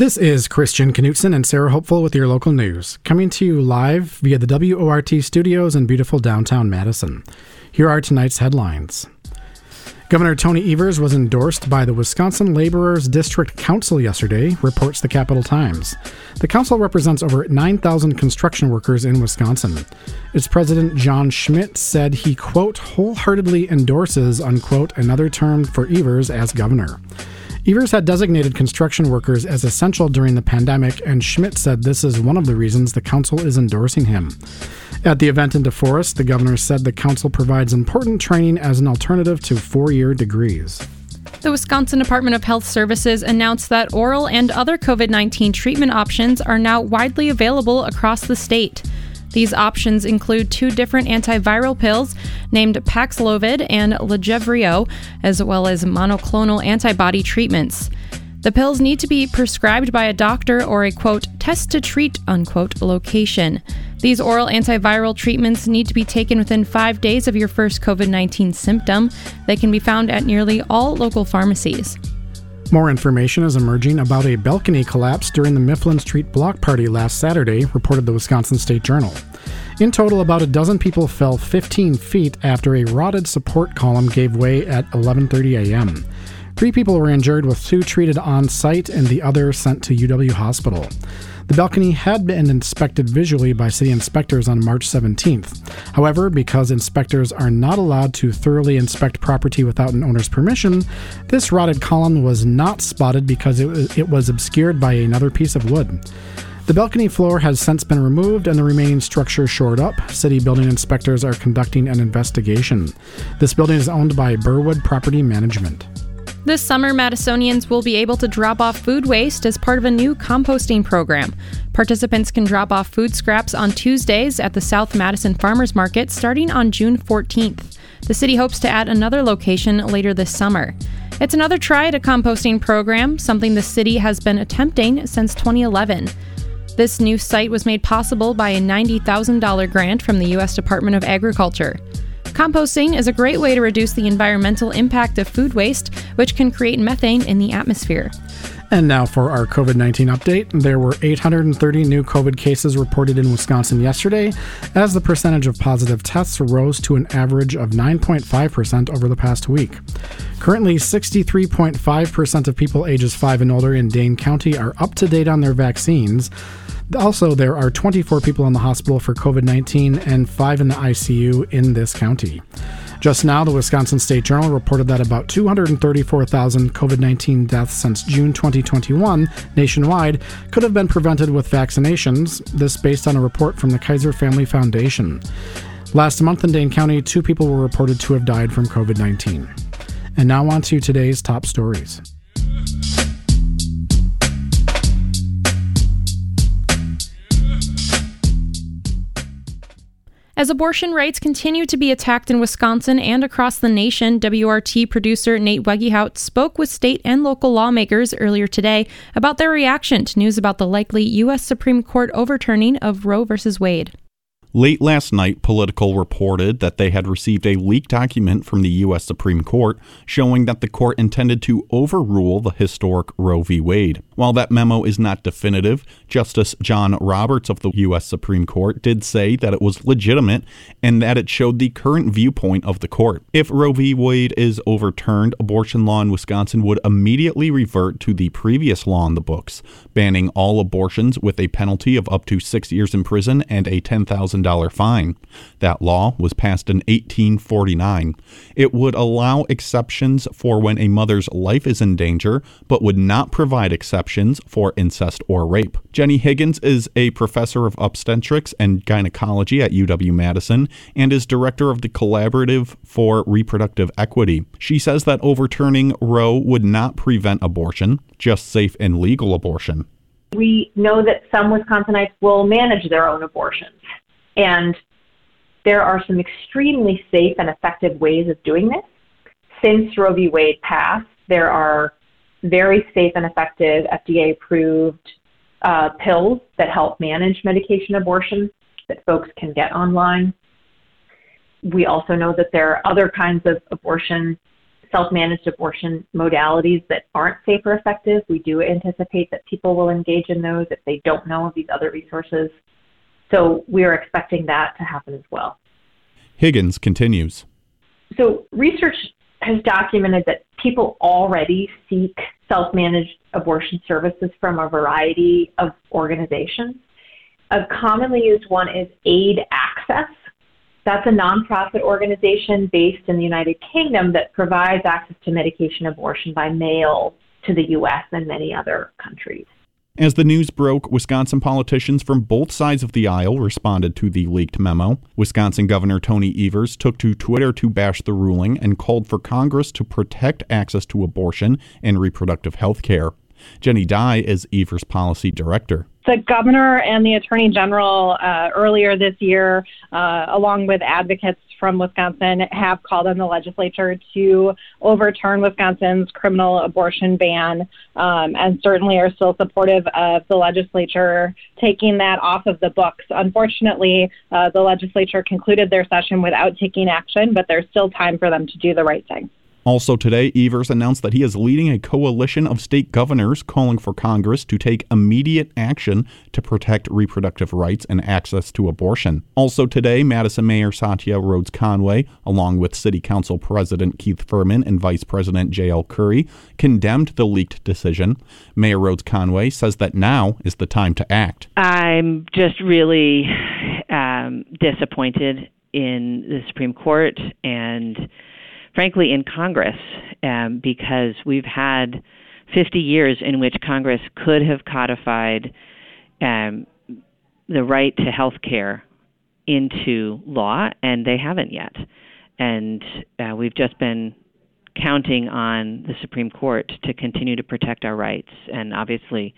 This is Christian Knutson and Sarah Hopeful with your local news, coming to you live via the WORT studios in beautiful downtown Madison. Here are tonight's headlines. Governor Tony Evers was endorsed by the Wisconsin Laborers District Council yesterday, reports the Capital Times. The council represents over 9,000 construction workers in Wisconsin. Its president, John Schmidt, said he, quote, wholeheartedly endorses, unquote, another term for Evers as governor. Evers had designated construction workers as essential during the pandemic, and Schmidt said this is one of the reasons the council is endorsing him. At the event in DeForest, the governor said the council provides important training as an alternative to four year degrees. The Wisconsin Department of Health Services announced that oral and other COVID 19 treatment options are now widely available across the state. These options include two different antiviral pills named Paxlovid and Lagevrio, as well as monoclonal antibody treatments. The pills need to be prescribed by a doctor or a quote, test to treat unquote location. These oral antiviral treatments need to be taken within five days of your first COVID 19 symptom. They can be found at nearly all local pharmacies. More information is emerging about a balcony collapse during the Mifflin Street block party last Saturday, reported the Wisconsin State Journal. In total, about a dozen people fell 15 feet after a rotted support column gave way at 11:30 a.m. Three people were injured, with two treated on site and the other sent to UW Hospital. The balcony had been inspected visually by city inspectors on March 17th. However, because inspectors are not allowed to thoroughly inspect property without an owner's permission, this rotted column was not spotted because it, it was obscured by another piece of wood. The balcony floor has since been removed and the remaining structure shored up. City building inspectors are conducting an investigation. This building is owned by Burwood Property Management. This summer, Madisonians will be able to drop off food waste as part of a new composting program. Participants can drop off food scraps on Tuesdays at the South Madison Farmers Market starting on June 14th. The city hopes to add another location later this summer. It's another try at a composting program, something the city has been attempting since 2011. This new site was made possible by a $90,000 grant from the U.S. Department of Agriculture. Composting is a great way to reduce the environmental impact of food waste, which can create methane in the atmosphere. And now for our COVID 19 update. There were 830 new COVID cases reported in Wisconsin yesterday, as the percentage of positive tests rose to an average of 9.5% over the past week. Currently, 63.5% of people ages 5 and older in Dane County are up to date on their vaccines. Also, there are 24 people in the hospital for COVID 19 and 5 in the ICU in this county. Just now, the Wisconsin State Journal reported that about 234,000 COVID 19 deaths since June 2021 nationwide could have been prevented with vaccinations, this based on a report from the Kaiser Family Foundation. Last month in Dane County, two people were reported to have died from COVID 19. And now on to today's top stories. As abortion rights continue to be attacked in Wisconsin and across the nation, WRT producer Nate Wegehout spoke with state and local lawmakers earlier today about their reaction to news about the likely U.S. Supreme Court overturning of Roe v. Wade. Late last night, Politico reported that they had received a leaked document from the U.S. Supreme Court showing that the court intended to overrule the historic Roe v. Wade. While that memo is not definitive, Justice John Roberts of the U.S. Supreme Court did say that it was legitimate and that it showed the current viewpoint of the court. If Roe v. Wade is overturned, abortion law in Wisconsin would immediately revert to the previous law in the books, banning all abortions with a penalty of up to six years in prison and a $10,000 fine. That law was passed in 1849. It would allow exceptions for when a mother's life is in danger, but would not provide exceptions exceptions for incest or rape. Jenny Higgins is a professor of obstetrics and gynecology at UW Madison and is director of the Collaborative for Reproductive Equity. She says that overturning Roe would not prevent abortion, just safe and legal abortion. We know that some Wisconsinites will manage their own abortions. And there are some extremely safe and effective ways of doing this. Since Roe v. Wade passed, there are very safe and effective FDA approved uh, pills that help manage medication abortion that folks can get online. We also know that there are other kinds of abortion self managed abortion modalities that aren't safe or effective. We do anticipate that people will engage in those if they don't know of these other resources. So we are expecting that to happen as well. Higgins continues. So research has documented that people already seek self managed abortion services from a variety of organizations. A commonly used one is Aid Access. That's a nonprofit organization based in the United Kingdom that provides access to medication abortion by mail to the U.S. and many other countries. As the news broke, Wisconsin politicians from both sides of the aisle responded to the leaked memo. Wisconsin Governor Tony Evers took to Twitter to bash the ruling and called for Congress to protect access to abortion and reproductive health care. Jenni Dye is Evers' policy director. The governor and the attorney general uh, earlier this year, uh, along with advocates from Wisconsin, have called on the legislature to overturn Wisconsin's criminal abortion ban, um, and certainly are still supportive of the legislature taking that off of the books. Unfortunately, uh, the legislature concluded their session without taking action, but there's still time for them to do the right thing. Also today, Evers announced that he is leading a coalition of state governors calling for Congress to take immediate action to protect reproductive rights and access to abortion. Also today, Madison Mayor Satya Rhodes Conway, along with City Council President Keith Furman and Vice President Jael Currie, condemned the leaked decision. Mayor Rhodes Conway says that now is the time to act. I'm just really um, disappointed in the Supreme Court and frankly, in Congress, um, because we've had 50 years in which Congress could have codified um, the right to health care into law, and they haven't yet. And uh, we've just been counting on the Supreme Court to continue to protect our rights. And obviously,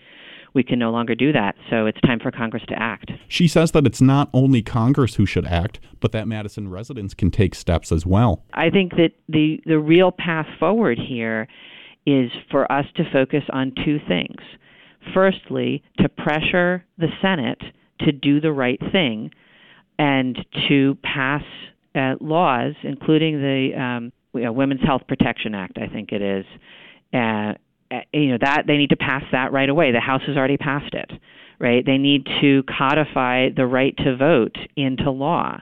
we can no longer do that. So it's time for Congress to act. She says that it's not only Congress who should act, but that Madison residents can take steps as well. I think that the, the real path forward here is for us to focus on two things. Firstly, to pressure the Senate to do the right thing and to pass uh, laws, including the um, Women's Health Protection Act, I think it is, uh, you know that they need to pass that right away. The House has already passed it, right? They need to codify the right to vote into law.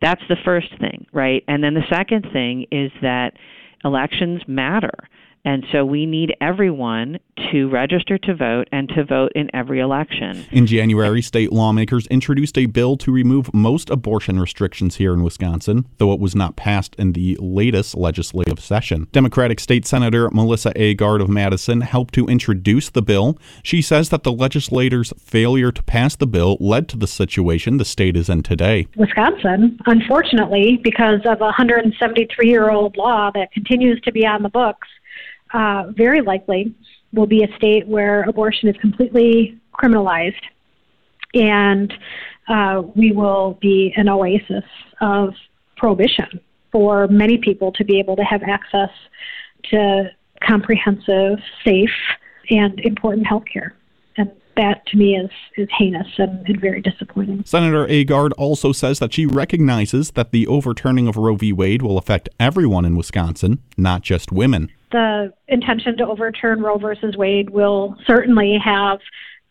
That's the first thing, right? And then the second thing is that elections matter. And so we need everyone to register to vote and to vote in every election. In January, state lawmakers introduced a bill to remove most abortion restrictions here in Wisconsin, though it was not passed in the latest legislative session. Democratic State Senator Melissa A. Agard of Madison helped to introduce the bill. She says that the legislators' failure to pass the bill led to the situation the state is in today. Wisconsin, unfortunately, because of a 173 year old law that continues to be on the books, uh, very likely will be a state where abortion is completely criminalized, and uh, we will be an oasis of prohibition for many people to be able to have access to comprehensive, safe, and important health care. And that to me is, is heinous and, and very disappointing. Senator Agard also says that she recognizes that the overturning of Roe v. Wade will affect everyone in Wisconsin, not just women the intention to overturn Roe versus Wade will certainly have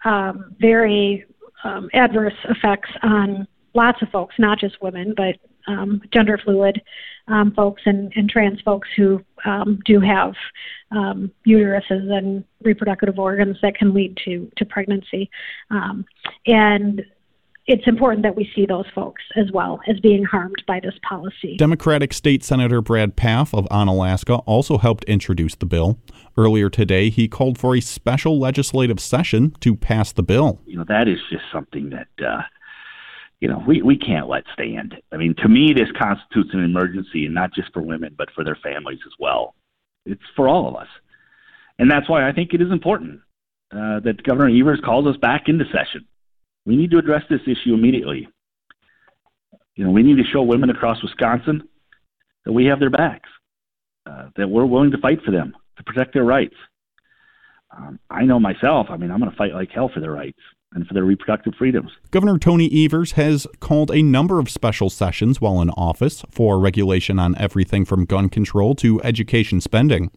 um, very um, adverse effects on lots of folks, not just women, but um, gender fluid um, folks and, and, trans folks who um, do have um, uteruses and reproductive organs that can lead to, to pregnancy. Um, and it's important that we see those folks as well as being harmed by this policy. Democratic State Senator Brad Pfaff of Onalaska also helped introduce the bill. Earlier today, he called for a special legislative session to pass the bill. You know, that is just something that, uh, you know, we, we can't let stand. I mean, to me, this constitutes an emergency, and not just for women, but for their families as well. It's for all of us. And that's why I think it is important uh, that Governor Evers calls us back into session we need to address this issue immediately. You know, we need to show women across Wisconsin that we have their backs, uh, that we're willing to fight for them, to protect their rights. Um, I know myself, I mean, I'm going to fight like hell for their rights. And for their reproductive freedoms. Governor Tony Evers has called a number of special sessions while in office for regulation on everything from gun control to education spending.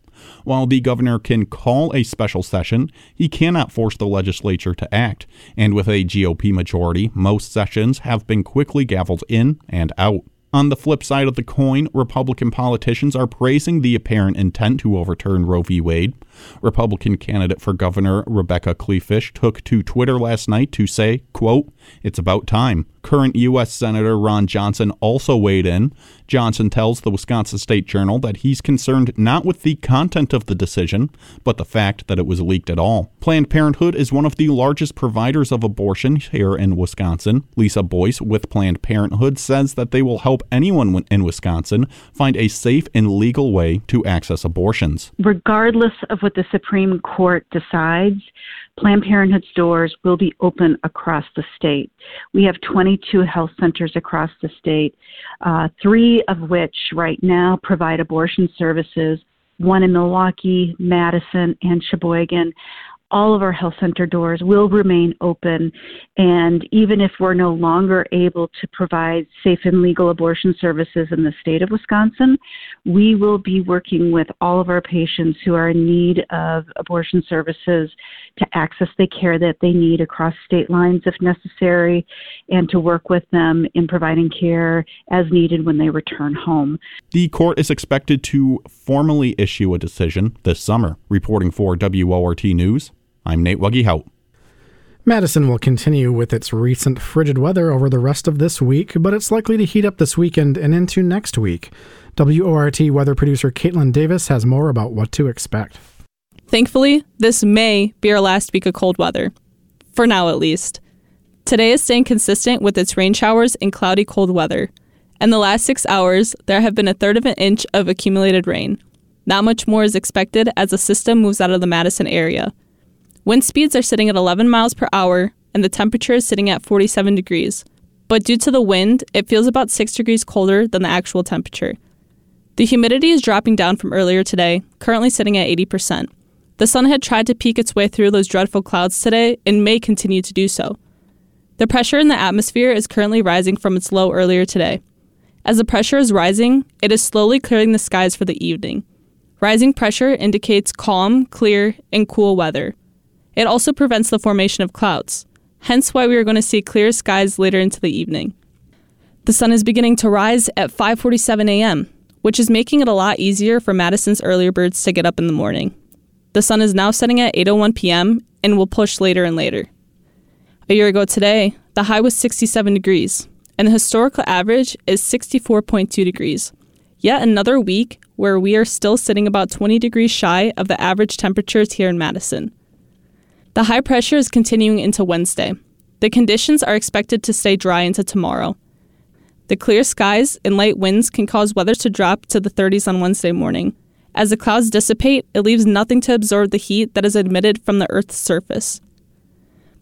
While the governor can call a special session, he cannot force the legislature to act, and with a GOP majority, most sessions have been quickly gavelled in and out. On the flip side of the coin, Republican politicians are praising the apparent intent to overturn Roe v. Wade. Republican candidate for governor Rebecca Kleefisch took to Twitter last night to say, quote, it's about time. Current U.S. Senator Ron Johnson also weighed in. Johnson tells the Wisconsin State Journal that he's concerned not with the content of the decision, but the fact that it was leaked at all. Planned Parenthood is one of the largest providers of abortion here in Wisconsin. Lisa Boyce with Planned Parenthood says that they will help anyone in Wisconsin find a safe and legal way to access abortions. Regardless of what the Supreme Court decides, Planned Parenthood's doors will be open across the state. We have 22 health centers across the state, uh, three of which right now provide abortion services, one in Milwaukee, Madison, and Sheboygan all of our health center doors will remain open. And even if we're no longer able to provide safe and legal abortion services in the state of Wisconsin, we will be working with all of our patients who are in need of abortion services to access the care that they need across state lines if necessary, and to work with them in providing care as needed when they return home. The court is expected to formally issue a decision this summer. Reporting for WORT News, I'm Nate Wuggy Madison will continue with its recent frigid weather over the rest of this week, but it's likely to heat up this weekend and into next week. WORT weather producer Caitlin Davis has more about what to expect. Thankfully, this may be our last week of cold weather. For now, at least. Today is staying consistent with its rain showers and cloudy cold weather. In the last six hours, there have been a third of an inch of accumulated rain. Not much more is expected as the system moves out of the Madison area. Wind speeds are sitting at 11 miles per hour, and the temperature is sitting at 47 degrees. But due to the wind, it feels about 6 degrees colder than the actual temperature. The humidity is dropping down from earlier today, currently sitting at 80%. The sun had tried to peek its way through those dreadful clouds today and may continue to do so. The pressure in the atmosphere is currently rising from its low earlier today. As the pressure is rising, it is slowly clearing the skies for the evening. Rising pressure indicates calm, clear, and cool weather. It also prevents the formation of clouds, hence why we are going to see clear skies later into the evening. The sun is beginning to rise at 5:47 a.m., which is making it a lot easier for Madison's earlier birds to get up in the morning. The sun is now setting at 8:01 p.m. and will push later and later. A year ago today, the high was 67 degrees, and the historical average is 64.2 degrees. Yet another week where we are still sitting about 20 degrees shy of the average temperatures here in Madison. The high pressure is continuing into Wednesday. The conditions are expected to stay dry into tomorrow. The clear skies and light winds can cause weather to drop to the 30s on Wednesday morning. As the clouds dissipate, it leaves nothing to absorb the heat that is emitted from the Earth's surface.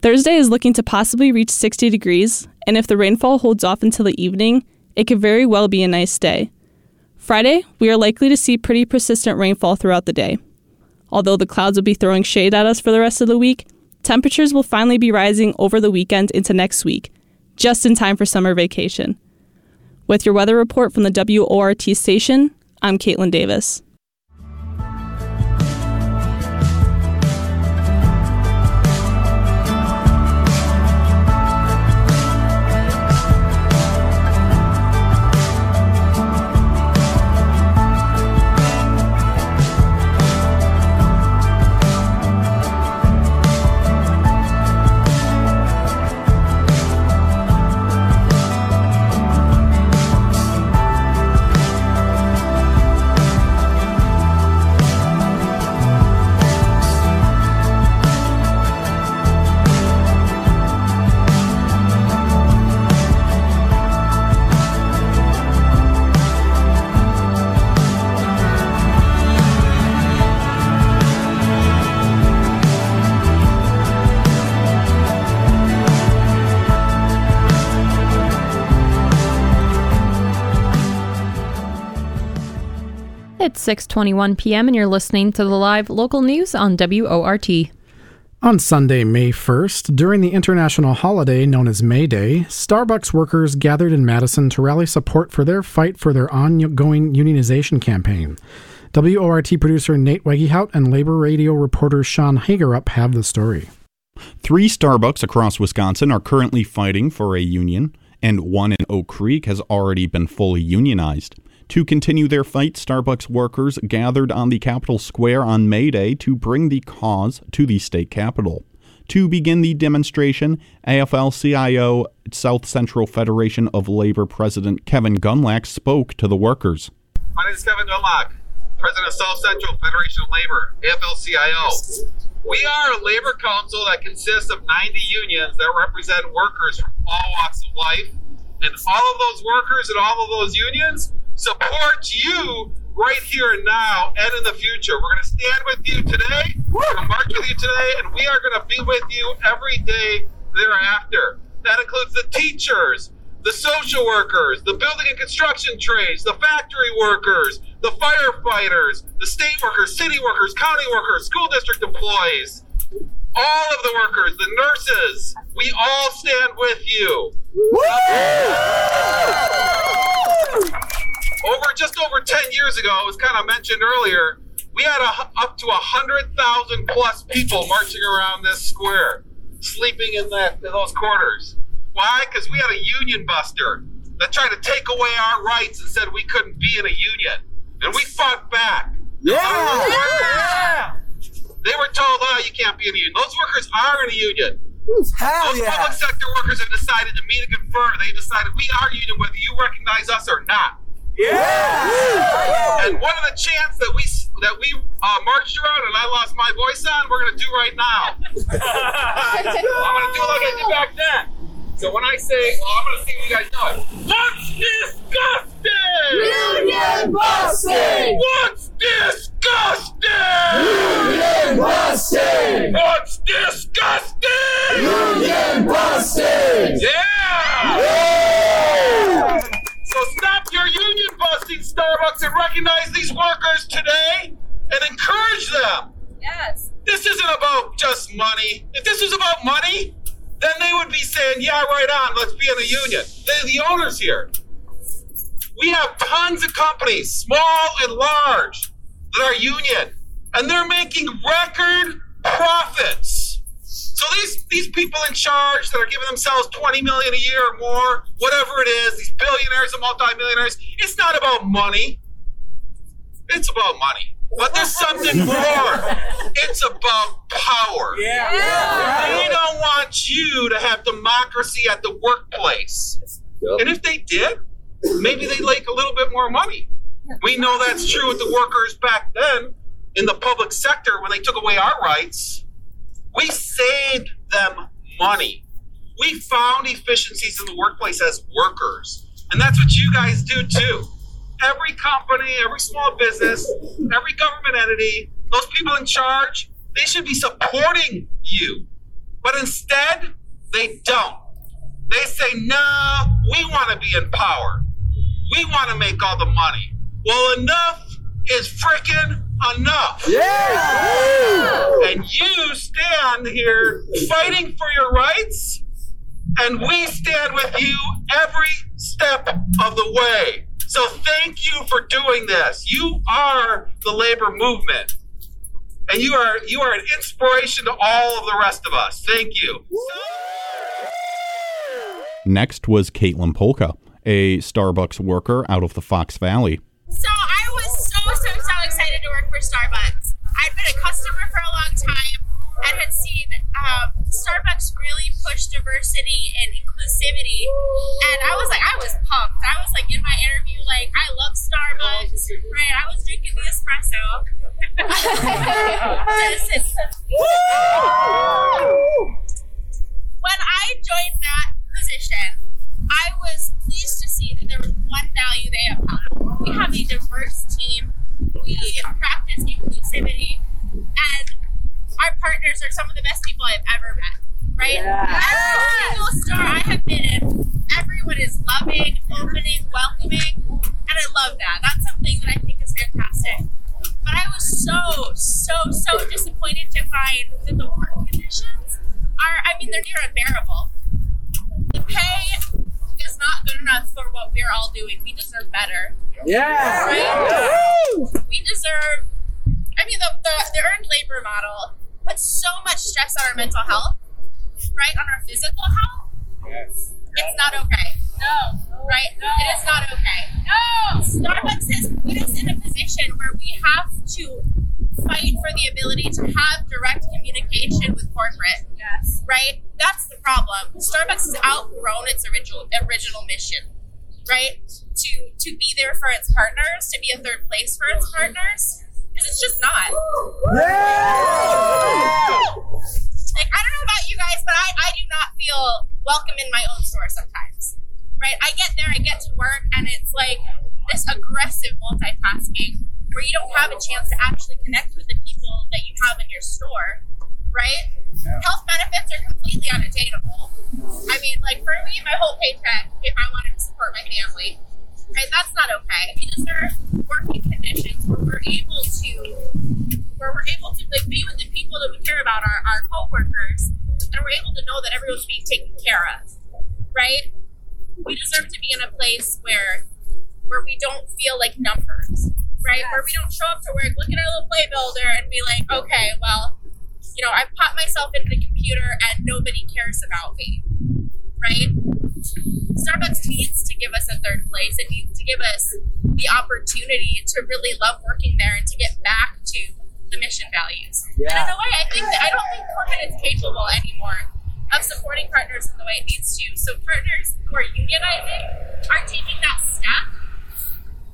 Thursday is looking to possibly reach 60 degrees, and if the rainfall holds off until the evening, it could very well be a nice day. Friday, we are likely to see pretty persistent rainfall throughout the day. Although the clouds will be throwing shade at us for the rest of the week, temperatures will finally be rising over the weekend into next week, just in time for summer vacation. With your weather report from the WORT station, I'm Caitlin Davis. 6:21 p.m. and you're listening to the live local news on WORT. On Sunday, May 1st, during the international holiday known as May Day, Starbucks workers gathered in Madison to rally support for their fight for their ongoing unionization campaign. WORT producer Nate Wegehout and labor radio reporter Sean Hagerup have the story. Three Starbucks across Wisconsin are currently fighting for a union, and one in Oak Creek has already been fully unionized. To continue their fight, Starbucks workers gathered on the Capitol Square on May Day to bring the cause to the state capitol. To begin the demonstration, AFL CIO South Central Federation of Labor President Kevin Gundlach spoke to the workers. My name is Kevin Gundlach, President of South Central Federation of Labor, AFL CIO. We are a labor council that consists of 90 unions that represent workers from all walks of life. And all of those workers and all of those unions support you right here and now and in the future. We're going to stand with you today. We're going to march with you today, and we are going to be with you every day thereafter. That includes the teachers, the social workers, the building and construction trades, the factory workers, the firefighters, the state workers, city workers, county workers, school district employees, all of the workers, the nurses. We all stand with you. Over just over 10 years ago, it was kind of mentioned earlier, we had a, up to 100,000 plus people marching around this square, sleeping in, that, in those quarters. Why? Because we had a union buster that tried to take away our rights and said we couldn't be in a union. And we fought back. Yeah! yeah. They were told, oh, you can't be in a union. Those workers are in a union. Hell Those yeah. public sector workers have decided to meet and confer. They decided we are union whether you recognize us or not. Yeah! And one of the chants that we that we uh, marched around and I lost my voice on, we're gonna do right now. I'm gonna do it like I did back then. So when I say, well, I'm gonna see if you guys know it. What's disgusting? Union busting! What's disgusting? Union busting! What's disgusting? Union busting! Yeah! Yeah! So stop your union busting, Starbucks, and recognize these workers today and encourage them. Yes. This isn't about just money. If this was about money, then they would be saying, yeah, right on, let's be in a union. They're the owners here. We have tons of companies, small and large, that are union, and they're making record profits. So these these people in charge that are giving themselves 20 million a year or more, whatever it is, these billionaires and multimillionaires, it's not about money. It's about money. But there's something more. It's about power. Yeah. They don't want you to have democracy at the workplace. And if they did, maybe they'd like a little bit more money. We know that's true with the workers back then in the public sector when they took away our rights. We saved them money. We found efficiencies in the workplace as workers. And that's what you guys do too. Every company, every small business, every government entity, those people in charge, they should be supporting you. But instead, they don't. They say, no, we want to be in power. We want to make all the money. Well, enough is freaking enough. Yeah! And you stand here fighting for your rights, and we stand with you every step of the way. So thank you for doing this. You are the labor movement. And you are you are an inspiration to all of the rest of us. Thank you. Next was Caitlin Polka, a Starbucks worker out of the Fox Valley. So I was so, so, so excited to work for Starbucks. I'd been a customer for a long time and had seen um, Starbucks really pushed diversity and inclusivity. And I was like, I was pumped. I was like in my interview, like, I love Starbucks. Right? I was drinking the espresso. When I joined that position, I was pleased to see that there was one value they upheld. We have a diverse team. We practice inclusivity, and our partners are some of the best people I've ever met. Right? Every single store I have been in, everyone is loving, opening, welcoming, and I love that. That's something that I think is fantastic. But I was so, so, so disappointed to find that the work conditions are, I mean, they're near unbearable. The pay is not good enough for what we're all doing. We deserve better. Yeah. Right? We deserve, I mean, the, the, the earned labor model puts so much stress on our mental health, right? On our physical health. Yes. It's not okay. No. Right? It is not okay. No. Starbucks has put us in a position where we have to fight for the ability to have direct communication with corporate. Yes. Right? That's the problem. Starbucks has outgrown its original original mission. Right? To to be there for its partners, to be a third place for its partners. Because it's just not. Like I don't know about you guys, but I, I do not feel welcome in my own store sometimes. Right? I get there, I get to work, and it's like this aggressive multitasking where you don't have a chance to actually connect with the people that you have in your store, right? Health benefits are completely unattainable. I mean, like for me, my whole paycheck, if I wanted to support my family, right? That's not okay. We deserve working conditions where we're able to, where we're able to like be with the people that we care about, our, our coworkers, and we're able to know that everyone's being taken care of, right? We deserve to be in a place where where we don't feel like numbers, right? Where we don't show up to work, look at our little play builder, and be like, okay, well, you know, I've popped myself into the computer and nobody cares about me, right? Starbucks needs to give us a third place. It needs to give us the opportunity to really love working there and to get back to the mission values. And in a way, I think that I don't think corporate is capable anymore of supporting partners in the way it needs to. So partners who are unionizing are taking that step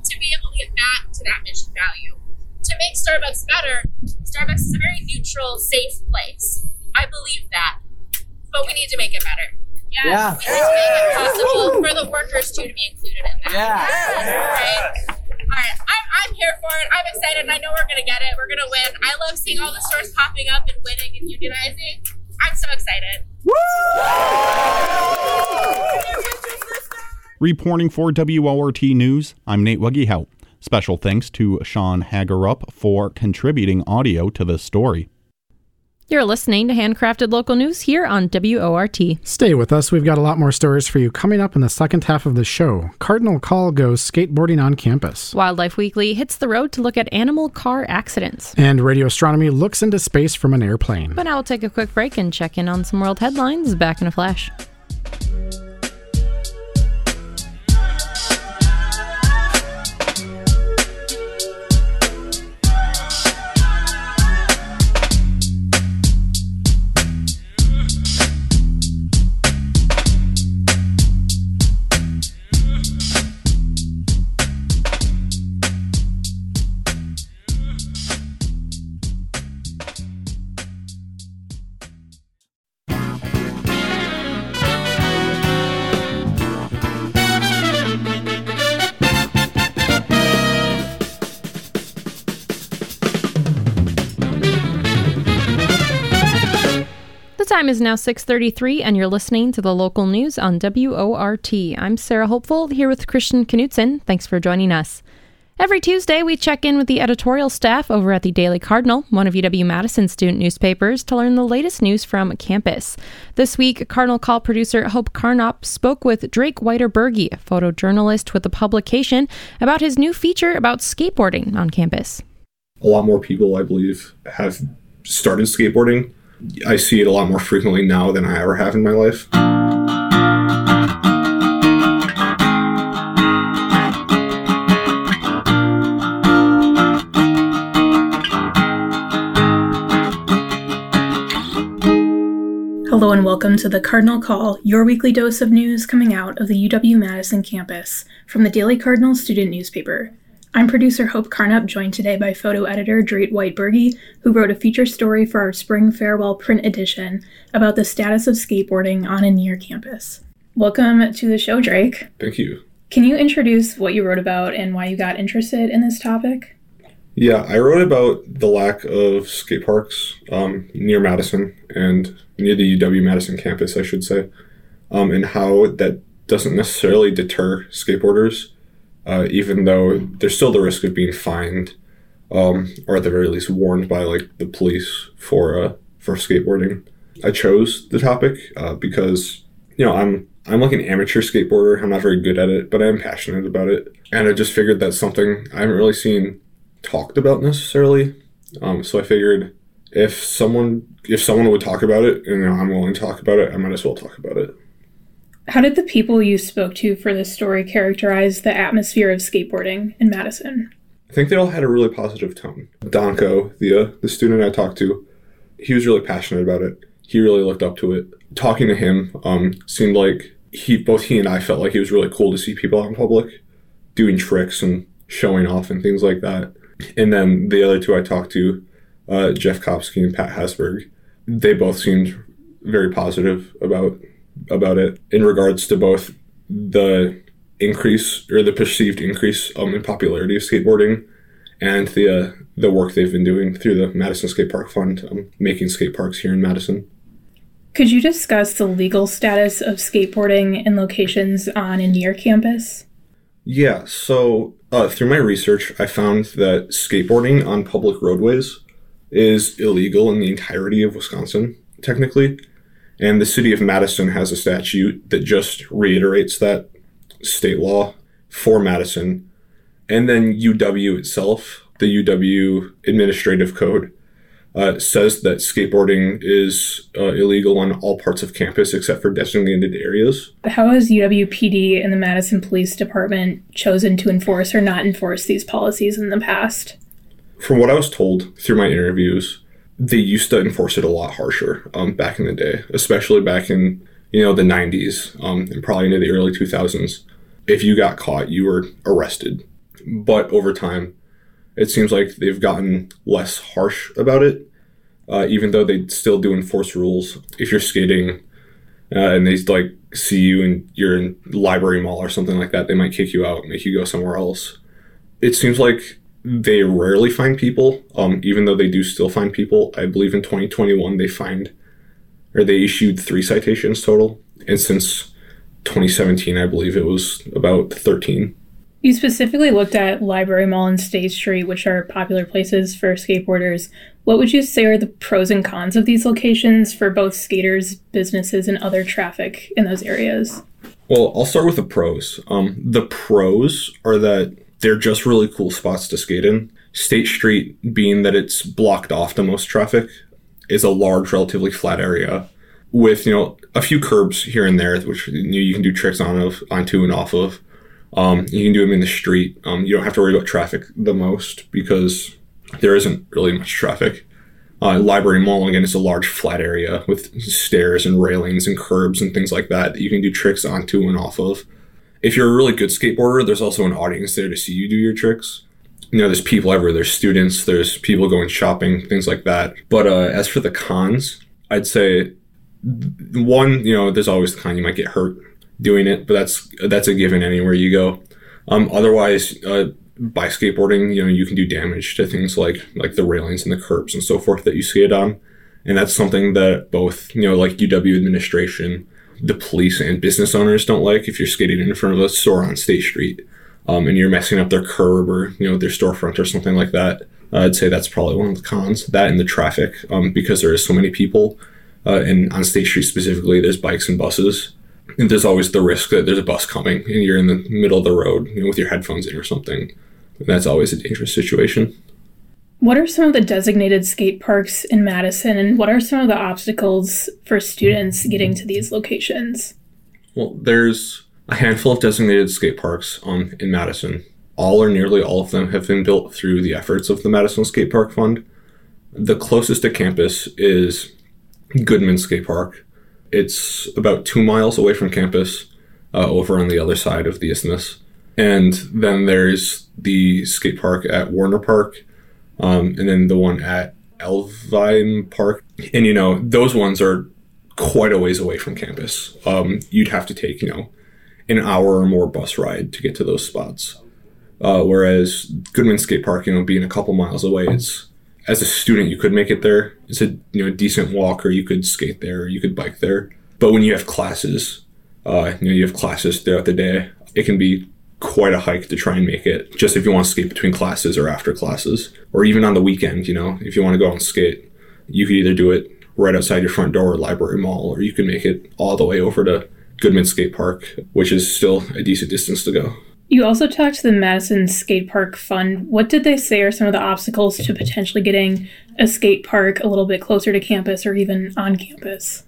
to be able to get back to that mission value. To make Starbucks better, Starbucks is a very neutral, safe place. I believe that. But we need to make it better. Yeah. We need to make it possible for the workers too to be included in that. Yeah. Right? All right, I'm, I'm here for it. I'm excited. and I know we're going to get it. We're going to win. I love seeing all the stores popping up and winning and unionizing. I'm so excited. Reporting for WORT News, I'm Nate Wegehout. Special thanks to Sean Hagerup for contributing audio to this story. You're listening to Handcrafted Local News here on WORT. Stay with us. We've got a lot more stories for you coming up in the second half of the show. Cardinal Call goes skateboarding on campus. Wildlife Weekly hits the road to look at animal car accidents. And Radio Astronomy looks into space from an airplane. But now we'll take a quick break and check in on some world headlines. Back in a flash. Time is now 6:33 and you're listening to the local news on WORT. I'm Sarah Hopeful here with Christian Knutson. Thanks for joining us. Every Tuesday, we check in with the editorial staff over at the Daily Cardinal, one of UW Madison's student newspapers, to learn the latest news from campus. This week, Cardinal Call producer Hope Carnop spoke with Drake Whiter-Berge, a photojournalist with the publication, about his new feature about skateboarding on campus. A lot more people, I believe, have started skateboarding. I see it a lot more frequently now than I ever have in my life. Hello and welcome to the Cardinal Call, your weekly dose of news coming out of the UW Madison campus from the Daily Cardinal student newspaper. I'm producer Hope Carnup, joined today by photo editor Drake White-Berge, who wrote a feature story for our spring farewell print edition about the status of skateboarding on and near campus. Welcome to the show, Drake. Thank you. Can you introduce what you wrote about and why you got interested in this topic? Yeah, I wrote about the lack of skate parks um, near Madison and near the UW Madison campus, I should say, um, and how that doesn't necessarily deter skateboarders, uh, even though there's still the risk of being fined, um, or at the very least warned by like the police for uh, for skateboarding. I chose the topic uh, because you know I'm I'm like an amateur skateboarder. I'm not very good at it, but I am passionate about it, and I just figured that's something I haven't really seen talked about necessarily. Um, so I figured if someone if someone would talk about it, and you know, I'm willing to talk about it, I might as well talk about it. How did the people you spoke to for this story characterize the atmosphere of skateboarding in Madison? I think they all had a really positive tone. Donko, the uh, the student I talked to, he was really passionate about it. He really looked up to it. Talking to him um, seemed like he both he and I felt like it was really cool to see people out in public doing tricks and showing off and things like that. And then the other two I talked to, uh, Jeff Kopsky and Pat Hasberg, they both seemed very positive about about it in regards to both the increase or the perceived increase um, in popularity of skateboarding and the uh, the work they've been doing through the Madison Skate Park Fund, um, making skate parks here in Madison. Could you discuss the legal status of skateboarding in locations on and near campus? Yeah, so uh, through my research, I found that skateboarding on public roadways is illegal in the entirety of Wisconsin, technically. And the city of Madison has a statute that just reiterates that state law for Madison. And then UW itself, the UW Administrative Code, uh, says that skateboarding is uh, illegal on all parts of campus except for designated areas. How has UWPD and the Madison Police Department chosen to enforce or not enforce these policies in the past? From what I was told through my interviews, they used to enforce it a lot harsher um, back in the day, especially back in you know the 90s um, and probably into the early 2000s. If you got caught, you were arrested. But over time, it seems like they've gotten less harsh about it, uh, even though they still do enforce rules. If you're skating uh, and they like see you and you're in library mall or something like that, they might kick you out, make you go somewhere else. It seems like they rarely find people, um, even though they do still find people. I believe in 2021 they find or they issued three citations total, and since 2017, I believe it was about 13. You specifically looked at Library Mall and State Street, which are popular places for skateboarders. What would you say are the pros and cons of these locations for both skaters, businesses, and other traffic in those areas? Well, I'll start with the pros. Um, the pros are that they're just really cool spots to skate in. State Street, being that it's blocked off to most traffic, is a large, relatively flat area with you know a few curbs here and there, which you, can do tricks on of onto and off of. Um, you can do them in the street. Um, you don't have to worry about traffic the most because there isn't really much traffic. Uh, Library Mall again is a large flat area with stairs and railings and curbs and things like that that you can do tricks onto and off of. If you're a really good skateboarder, there's also an audience there to see you do your tricks. You know, there's people everywhere. There's students. There's people going shopping, things like that. But uh, as for the cons, I'd say one, you know, there's always the con you might get hurt doing it, but that's that's a given anywhere you go. Um, otherwise, uh, by skateboarding, you know, you can do damage to things like like the railings and the curbs and so forth that you skate on, and that's something that both you know, like UW administration, the police, and business owners don't like if you're skating in front of a store on State Street, um, and you're messing up their curb or you know their storefront or something like that. I'd say that's probably one of the cons. That and the traffic, um, because there is so many people, uh, and on State Street specifically, there's bikes and buses and there's always the risk that there's a bus coming and you're in the middle of the road you know, with your headphones in or something. And that's always a dangerous situation. What are some of the designated skate parks in Madison, and what are some of the obstacles for students getting to these locations? Well, there's a handful of designated skate parks um, in Madison. All or nearly all of them have been built through the efforts of the Madison Skate Park Fund. The closest to campus is Goodman Skate Park, it's about two miles away from campus, uh, over on the other side of the isthmus. And then there's the skate park at Warner Park, um, and then the one at Elver Park. And, you know, those ones are quite a ways away from campus. Um, you'd have to take, you know, an hour or more bus ride to get to those spots. Uh, whereas Goodman Skate Park, you know, being a couple miles away, it's as a student you could make it there. It's a you know decent walk, or you could skate there, or you could bike there. But when you have classes, uh, you know you have classes throughout the day, it can be quite a hike to try and make it. Just if you want to skate between classes or after classes, or even on the weekend, you know, if you want to go and skate, you could either do it right outside your front door at Library Mall, or you can make it all the way over to Goodman Skate Park, which is still a decent distance to go. You also talked to the Madison Skate Park Fund. What did they say are some of the obstacles to potentially getting a skate park a little bit closer to campus or even on campus?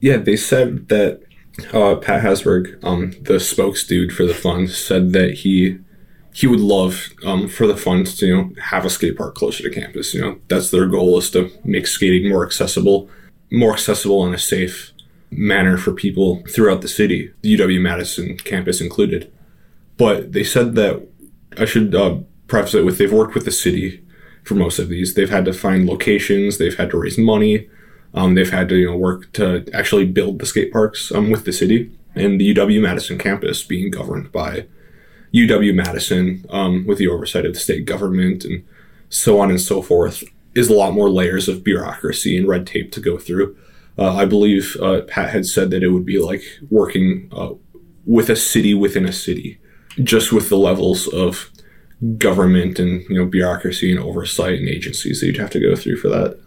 Yeah, they said that uh, Pat Hasberg, um, the spokes dude for the fund, said that he he would love um, for the fund to you know have a skate park closer to campus. You know that's their goal is to make skating more accessible, more accessible in a safe manner for people throughout the city, the UW Madison campus included. But they said that I should uh, preface it with they've worked with the city for most of these. They've had to find locations, they've had to raise money, um, they've had to you know work to actually build the skate parks um, with the city and the UW Madison campus being governed by UW Madison um, with the oversight of the state government and so on and so forth is a lot more layers of bureaucracy and red tape to go through. Uh, I believe uh, Pat had said that it would be like working uh, with a city within a city just with the levels of government and you know bureaucracy and oversight and agencies that you'd have to go through for that.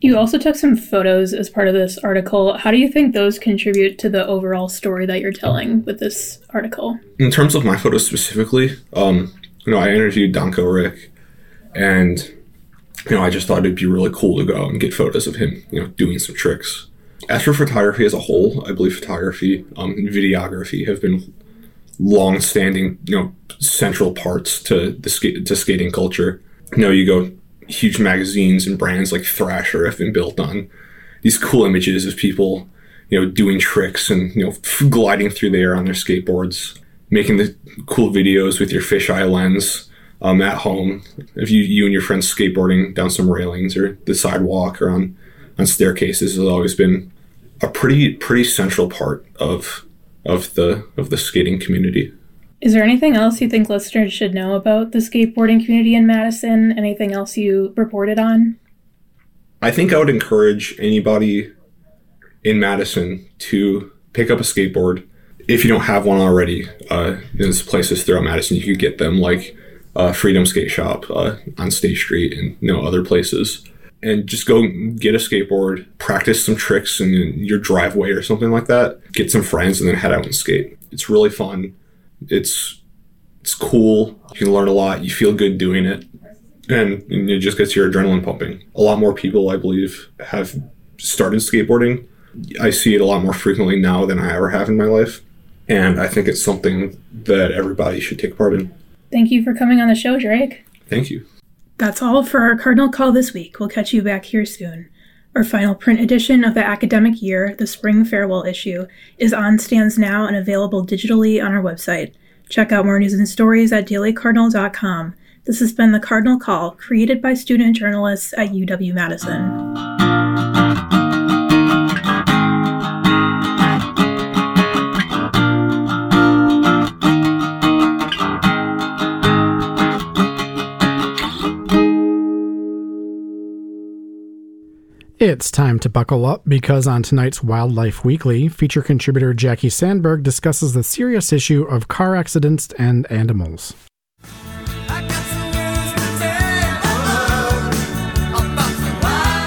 You also took some photos as part of this article. How do you think those contribute to the overall story that you're telling with this article? In terms of my photos specifically, um, you know, I interviewed Danko Rick, and you know, I just thought it'd be really cool to go and get photos of him, you know, doing some tricks. As for photography as a whole, I believe photography um, and videography have been long-standing, you know, central parts to the skate to skating culture. You know, you go huge magazines and brands like Thrasher have been built on these cool images of people, you know, doing tricks and you know gliding through the air on their skateboards, making the cool videos with your fisheye lens um, at home. If you you and your friends skateboarding down some railings or the sidewalk or on on staircases has always been a pretty pretty central part of of the of the skating community. Is there anything else you think listeners should know about the skateboarding community in Madison? Anything else you reported on? I think I would encourage anybody in Madison to pick up a skateboard. If you don't have one already, uh, there's places throughout Madison you could get them, like uh, Freedom Skate Shop uh, on State Street and you know other places and just go get a skateboard, practice some tricks in your driveway or something like that. Get some friends and then head out and skate. It's really fun. It's it's cool. You can learn a lot. You feel good doing it, and, and it just gets your adrenaline pumping. A lot more people, I believe, have started skateboarding. I see it a lot more frequently now than I ever have in my life, and I think it's something that everybody should take part in. Thank you for coming on the show, Drake. Thank you. That's all for our Cardinal Call this week. We'll catch you back here soon. Our final print edition of the academic year, the spring farewell issue, is on stands now and available digitally on our website. Check out more news and stories at dailycardinal.com. This has been the Cardinal Call, created by student journalists at UW Madison. It's time to buckle up because on tonight's Wildlife Weekly, feature contributor Jackie Sandberg discusses the serious issue of car accidents and animals.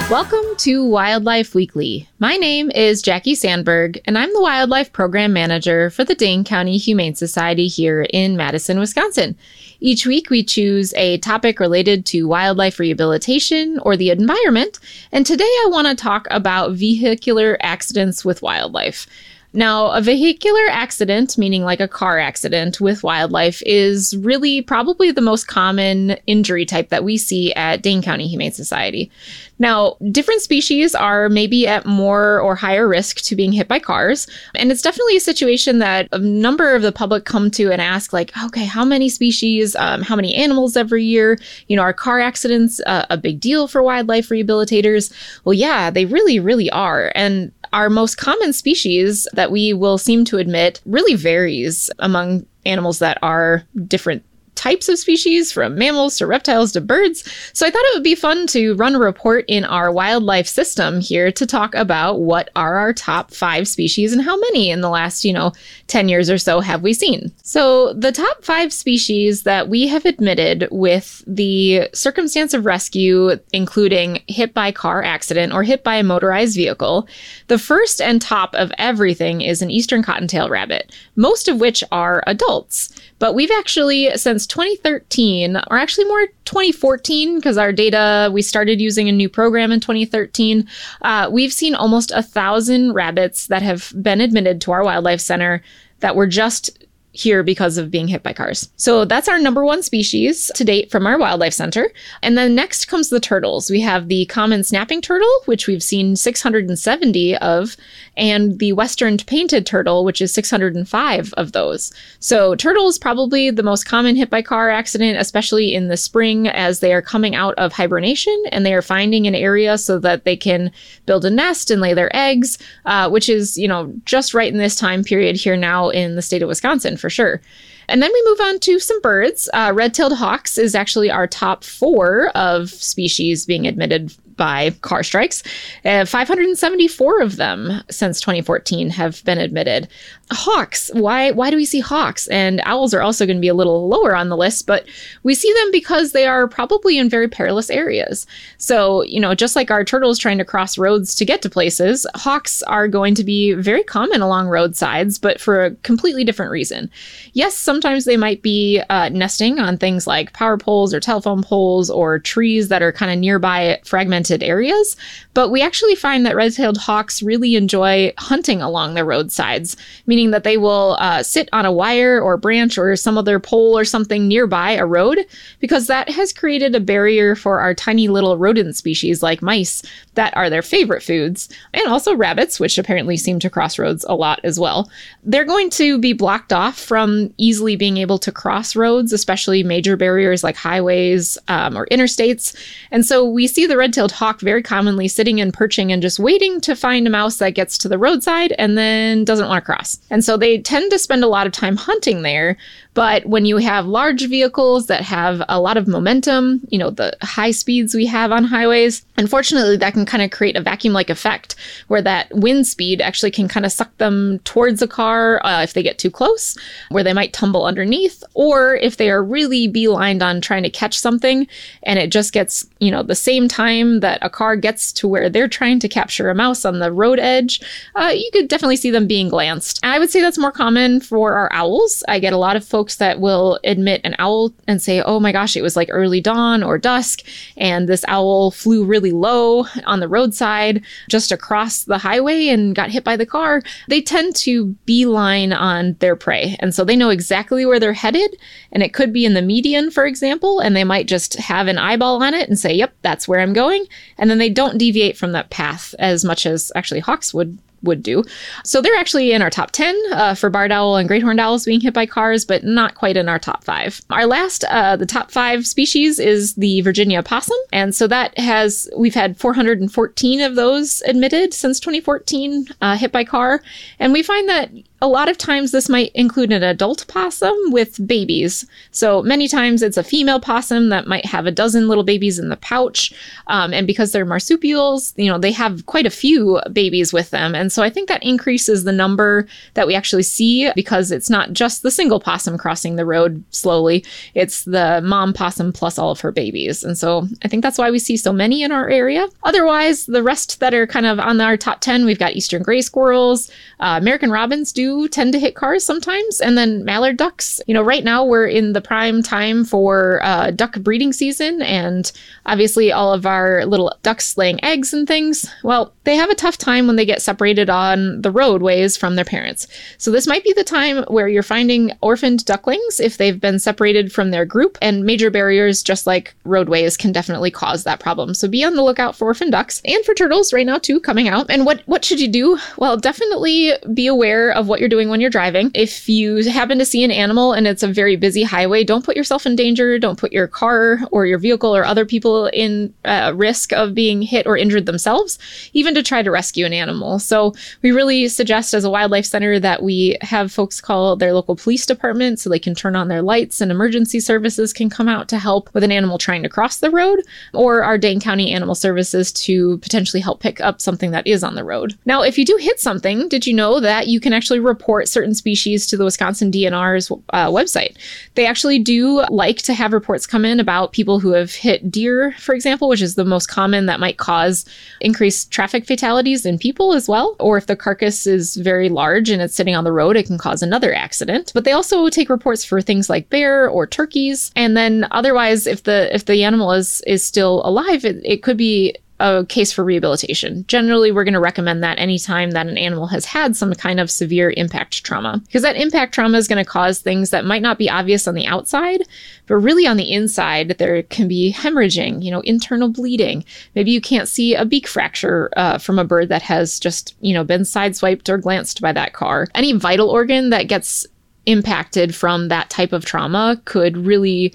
Welcome to Wildlife Weekly. My name is Jackie Sandberg, and I'm the Wildlife Program Manager for the Dane County Humane Society here in Madison, Wisconsin. Each week, we choose a topic related to wildlife rehabilitation or the environment, and today I want to talk about vehicular accidents with wildlife. Now, a vehicular accident, meaning like a car accident with wildlife, is really probably the most common injury type that we see at Dane County Humane Society. Now, different species are maybe at more or higher risk to being hit by cars. And it's definitely a situation that a number of the public come to and ask, like, okay, how many species, um, how many animals every year? You know, are car accidents uh, a big deal for wildlife rehabilitators? Well, yeah, they really, really are. And our most common species that we will seem to admit really varies among animals that are different types of species, from mammals to reptiles to birds. So I thought it would be fun to run a report in our wildlife system here to talk about what are our top five species and how many in the last, you know, 10 years or so have we seen. So the top five species that we have admitted with the circumstance of rescue, including hit by car accident or hit by a motorized vehicle, the first and top of everything is an eastern cottontail rabbit, most of which are adults. But we've actually, since 2013, or actually more 2014, because our data, we started using a new program in 2013, uh, we've seen almost a thousand rabbits that have been admitted to our wildlife center that were just here because of being hit by cars. So that's our number one species to date from our wildlife center. And then next comes the turtles. We have the common snapping turtle, which we've seen 670 of, and the western painted turtle, which is 605 of those. So turtles probably the most common hit by car accident, especially in the spring as they are coming out of hibernation and they are finding an area so that they can build a nest and lay their eggs, uh, which is, you know, just right in this time period here now in the state of Wisconsin for sure. And then we move on to some birds. Uh, red-tailed hawks is actually our top four of species being admitted by car strikes. Uh, 574 of them since 2014 have been admitted. Hawks, why why do we see hawks? And owls are also going to be a little lower on the list, but we see them because they are probably in very perilous areas. So, you know, just like our turtles trying to cross roads to get to places, hawks are going to be very common along roadsides, but for a completely different reason. Yes, sometimes they might be uh, nesting on things like power poles or telephone poles or trees that are kind of nearby fragmented areas, but we actually find that red-tailed hawks really enjoy hunting along the roadsides, meaning that they will uh, sit on a wire or branch or some other pole or something nearby a road, because that has created a barrier for our tiny little rodent species like mice that are their favorite foods, and also rabbits, which apparently seem to cross roads a lot as well. They're going to be blocked off from easily being able to cross roads, especially major barriers like highways um, or interstates. And so we see the red-tailed hawk very commonly sitting and perching and just waiting to find a mouse that gets to the roadside and then doesn't want to cross. And so they tend to spend a lot of time hunting there. But when you have large vehicles that have a lot of momentum, you know, the high speeds we have on highways, unfortunately, that can kind of create a vacuum like effect where that wind speed actually can kind of suck them towards a car uh, if they get too close, where they might tumble underneath, or if they are really beelined on trying to catch something and it just gets, you know, the same time that a car gets to where they're trying to capture a mouse on the road edge, uh, you could definitely see them being glanced. I would say that's more common for our owls. I get a lot of folks that will admit an owl and say, oh my gosh, it was like early dawn or dusk, and this owl flew really low on the roadside just across the highway and got hit by the car. They tend to beeline on their prey. And so they know exactly where they're headed. And it could be in the median, for example, and they might just have an eyeball on it and say, yep, that's where I'm going. And then they don't deviate from that path as much as actually hawks would would do. So they're actually in our top 10 uh, for barred owl and great horned owls being hit by cars, but not quite in our top five. Our last, uh, the top five species is the Virginia opossum. And so that has, we've had 414 of those admitted since 2014 uh, hit by car. And we find that a lot of times this might include an adult possum with babies. So many times it's a female possum that might have a dozen little babies in the pouch. Um, and because they're marsupials, you know, they have quite a few babies with them. And so I think that increases the number that we actually see because it's not just the single possum crossing the road slowly, it's the mom possum plus all of her babies. And so I think that's why we see so many in our area. Otherwise, the rest that are kind of on our top 10, we've got eastern gray squirrels, uh, American robins do tend to hit cars sometimes. And then mallard ducks, you know, right now we're in the prime time for uh, duck breeding season. And obviously, all of our little ducks laying eggs and things, well, they have a tough time when they get separated on the roadways from their parents. So this might be the time where you're finding orphaned ducklings if they've been separated from their group. And major barriers, just like roadways, can definitely cause that problem. So be on the lookout for orphan ducks and for turtles right now, too, coming out. And what, what should you do? Well, definitely be aware of what you're doing when you're driving. If you happen to see an animal and it's a very busy highway, don't put yourself in danger. Don't put your car or your vehicle or other people in uh, risk of being hit or injured themselves, even to try to rescue an animal. So we really suggest as a wildlife center that we have folks call their local police department so they can turn on their lights and emergency services can come out to help with an animal trying to cross the road, or our Dane County Animal Services to potentially help pick up something that is on the road. Now, if you do hit something, did you know that you can actually report certain species to the Wisconsin DNR's uh, website? They actually do like to have reports come in about people who have hit deer, for example, which is the most common that might cause increased traffic fatalities in people as well. Or if the carcass is very large and it's sitting on the road, it can cause another accident. But they also take reports for things like bear or turkeys. And then otherwise, if the if the animal is is still alive, it, it could be a case for rehabilitation. Generally, we're going to recommend that anytime that an animal has had some kind of severe impact trauma, because that impact trauma is going to cause things that might not be obvious on the outside, but really on the inside, there can be hemorrhaging, you know, internal bleeding. Maybe you can't see a beak fracture uh, from a bird that has just, you know, been sideswiped or glanced by that car. Any vital organ that gets impacted from that type of trauma could really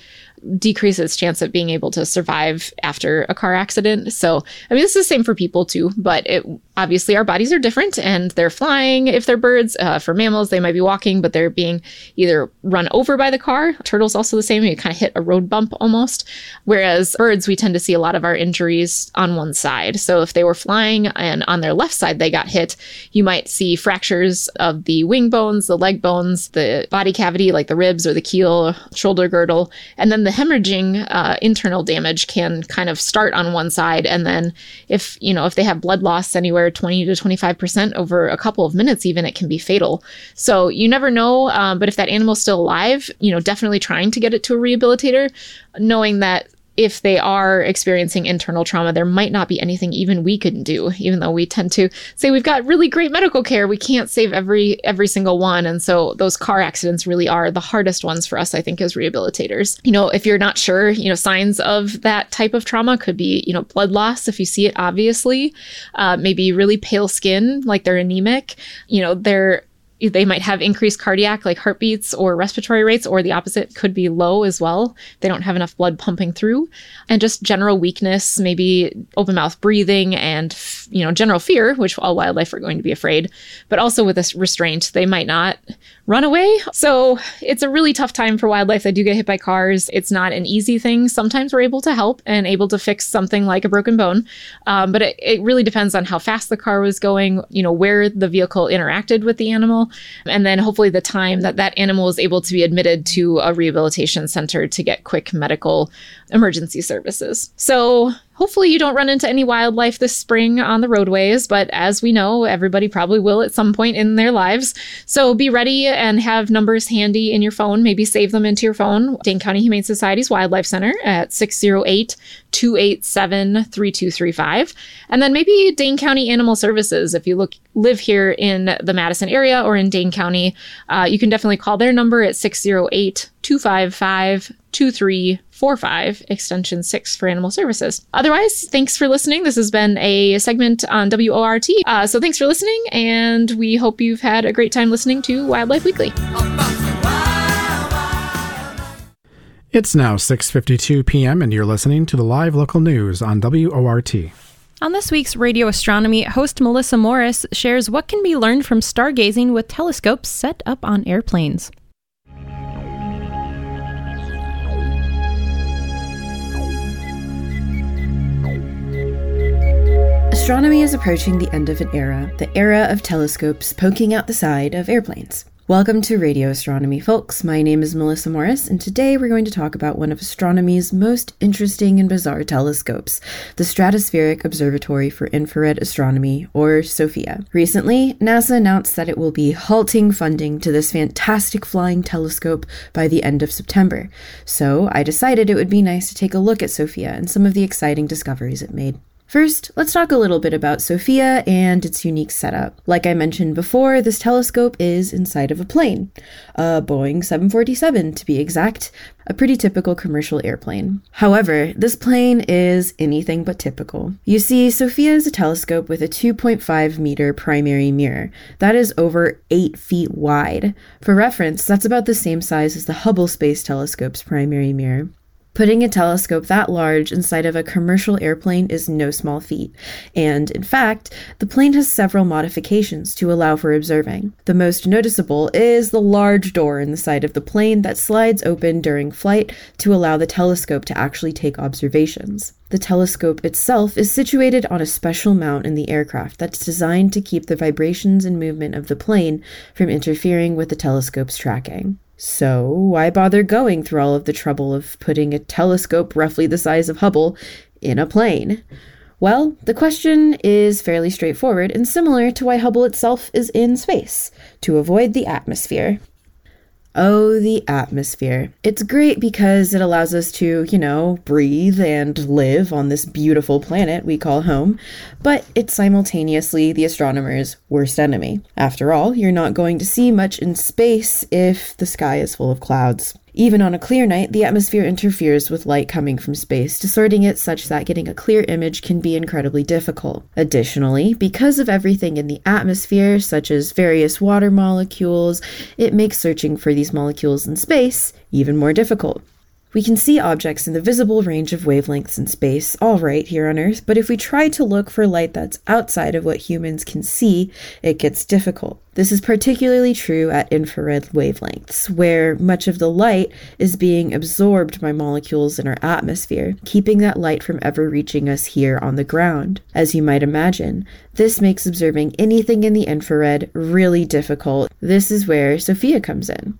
decrease its chance of being able to survive after a car accident. So, I mean, this is the same for people too, but it obviously our bodies are different and they're flying if they're birds. Uh, for mammals, they might be walking, but they're being either run over by the car. Turtles also the same. You kind of hit a road bump almost. Whereas birds, we tend to see a lot of our injuries on one side. So if they were flying and on their left side they got hit, you might see fractures of the wing bones, the leg bones, the body cavity like the ribs or the keel, shoulder girdle, and then the hemorrhaging uh, internal damage can kind of start on one side. And then if you know if they have blood loss anywhere 20 to 25% over a couple of minutes even it can be fatal. So you never know um, but if that animal's still alive you know definitely trying to get it to a rehabilitator knowing that if they are experiencing internal trauma, there might not be anything even we can do. Even though we tend to say we've got really great medical care, we can't save every every single one. And so those car accidents really are the hardest ones for us, I think, as rehabilitators. You know, if you're not sure, you know, signs of that type of trauma could be, you know, blood loss if you see it obviously, uh, maybe really pale skin, like they're anemic. You know, they're they might have increased cardiac like heartbeats or respiratory rates or the opposite could be low as well. They don't have enough blood pumping through. And just general weakness maybe open mouth breathing and you know general fear which all wildlife are going to be afraid. But also with this restraint they might not run away so it's a really tough time for wildlife that do get hit by cars. It's not an easy thing. Sometimes we're able to help and able to fix something like a broken bone. Um, but it, it really depends on how fast the car was going you know where the vehicle interacted with the animal and then hopefully the time that that animal is able to be admitted to a rehabilitation center to get quick medical emergency services. So hopefully you don't run into any wildlife this spring on the roadways, but as we know, everybody probably will at some point in their lives. So be ready and have numbers handy in your phone. Maybe save them into your phone. Dane County Humane Society's Wildlife Center at 608 287 3235. And then maybe Dane County Animal Services. If you look live here in the Madison area or in Dane County, uh, you can definitely call their number at 608 255 2345, extension 6 for animal services. Otherwise, thanks for listening. This has been a segment on WORT. Uh, so thanks for listening, and we hope you've had a great time listening to Wildlife Weekly. It's now 6:52 p.m. and you're listening to the live local news on WORT. On this week's Radio Astronomy, host Melissa Morris shares what can be learned from stargazing with telescopes set up on airplanes. Astronomy is approaching the end of an era, the era of telescopes poking out the side of airplanes. Welcome to Radio Astronomy, folks. My name is Melissa Morris, and today we're going to talk about one of astronomy's most interesting and bizarre telescopes, the Stratospheric Observatory for Infrared Astronomy, or SOFIA. Recently, NASA announced that it will be halting funding to this fantastic flying telescope by the end of September. So I decided it would be nice to take a look at SOFIA and some of the exciting discoveries it made. First, let's talk a little bit about SOFIA and its unique setup. Like I mentioned before, this telescope is inside of a plane, a Boeing 747 to be exact, a pretty typical commercial airplane. However, this plane is anything but typical. You see, SOFIA is a telescope with a 2.5 meter primary mirror. That is over 8 feet wide. For reference, that's about the same size as the Hubble Space Telescope's primary mirror. Putting a telescope that large inside of a commercial airplane is no small feat, and in fact, the plane has several modifications to allow for observing. The most noticeable is the large door in the side of the plane that slides open during flight to allow the telescope to actually take observations. The telescope itself is situated on a special mount in the aircraft that's designed to keep the vibrations and movement of the plane from interfering with the telescope's tracking. So, why bother going through all of the trouble of putting a telescope roughly the size of Hubble in a plane? Well, the question is fairly straightforward and similar to why Hubble itself is in space to avoid the atmosphere. Oh, the atmosphere. It's great because it allows us to, you know, breathe and live on this beautiful planet we call home, but it's simultaneously the astronomer's worst enemy. After all, you're not going to see much in space if the sky is full of clouds. Even on a clear night, the atmosphere interferes with light coming from space, distorting it such that getting a clear image can be incredibly difficult. Additionally, because of everything in the atmosphere, such as various water molecules, it makes searching for these molecules in space even more difficult. We can see objects in the visible range of wavelengths in space, all right, here on Earth, but if we try to look for light that's outside of what humans can see, it gets difficult. This is particularly true at infrared wavelengths, where much of the light is being absorbed by molecules in our atmosphere, keeping that light from ever reaching us here on the ground. As you might imagine, this makes observing anything in the infrared really difficult. This is where SOFIA comes in.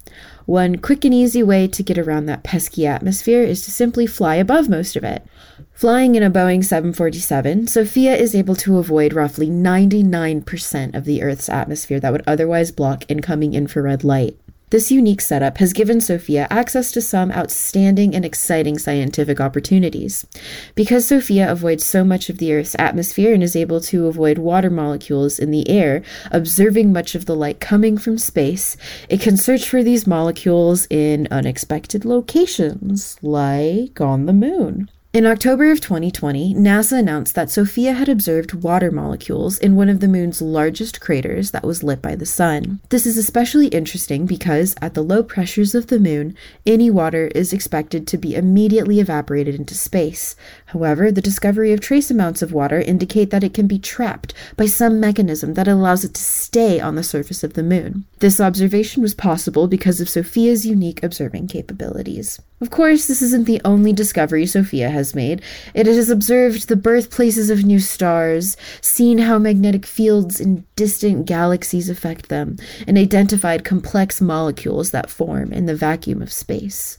One quick and easy way to get around that pesky atmosphere is to simply fly above most of it. Flying in a Boeing 747, SOFIA is able to avoid roughly 99% of the Earth's atmosphere that would otherwise block incoming infrared light. This unique setup has given SOFIA access to some outstanding and exciting scientific opportunities. Because SOFIA avoids so much of the Earth's atmosphere and is able to avoid water molecules in the air, observing much of the light coming from space, it can search for these molecules in unexpected locations, like on the moon. In October of 2020, NASA announced that SOFIA had observed water molecules in one of the moon's largest craters that was lit by the sun. This is especially interesting because, at the low pressures of the moon, any water is expected to be immediately evaporated into space. However, the discovery of trace amounts of water indicate that it can be trapped by some mechanism that allows it to stay on the surface of the moon. This observation was possible because of SOFIA's unique observing capabilities. Of course, this isn't the only discovery SOFIA has made. It has observed the birthplaces of new stars, seen how magnetic fields in distant galaxies affect them, and identified complex molecules that form in the vacuum of space.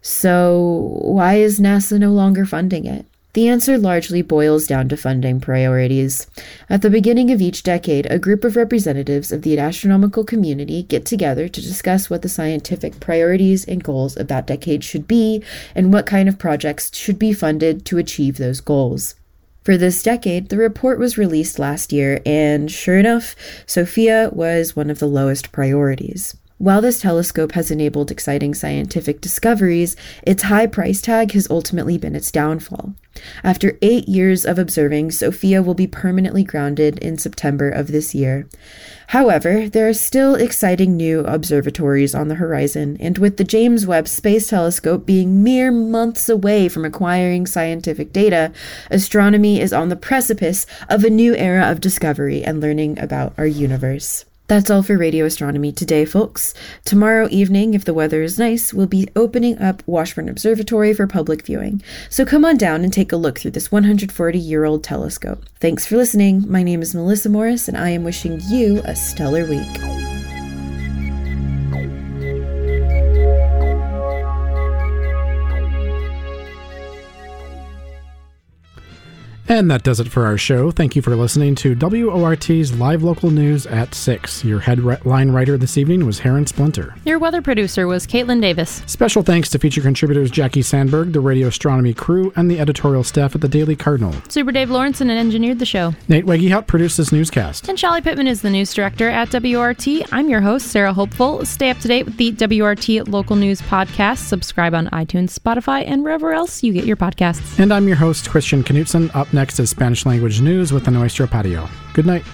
So, why is NASA no longer funding it? The answer largely boils down to funding priorities. At the beginning of each decade, a group of representatives of the astronomical community get together to discuss what the scientific priorities and goals of that decade should be and what kind of projects should be funded to achieve those goals. For this decade, the report was released last year, and sure enough, SOFIA was one of the lowest priorities. While this telescope has enabled exciting scientific discoveries, its high price tag has ultimately been its downfall. After eight years of observing, SOFIA will be permanently grounded in September of this year. However, there are still exciting new observatories on the horizon, and with the James Webb Space Telescope being mere months away from acquiring scientific data, astronomy is on the precipice of a new era of discovery and learning about our universe. That's all for radio astronomy today, folks. Tomorrow evening, if the weather is nice, we'll be opening up Washburn Observatory for public viewing. So come on down and take a look through this 140 year old telescope. Thanks for listening. My name is Melissa Morris, and I am wishing you a stellar week. And that does it for our show. Thank you for listening to WORT's live local news at 6. Your headline writer this evening was Heron Splinter. Your weather producer was Caitlin Davis. Special thanks to feature contributors Jackie Sandberg, the radio astronomy crew, and the editorial staff at the Daily Cardinal. Super Dave Lawrence Lawrenson engineered the show. Nate Wegehout produced this newscast. And Shelly Pittman is the news director at WORT. I'm your host, Sarah Hopeful. Stay up to date with the WORT local news podcast. Subscribe on iTunes, Spotify, and wherever else you get your podcasts. And I'm your host, Christian Knutson. Up next is Spanish language news with the Nuestro Patio. Good night.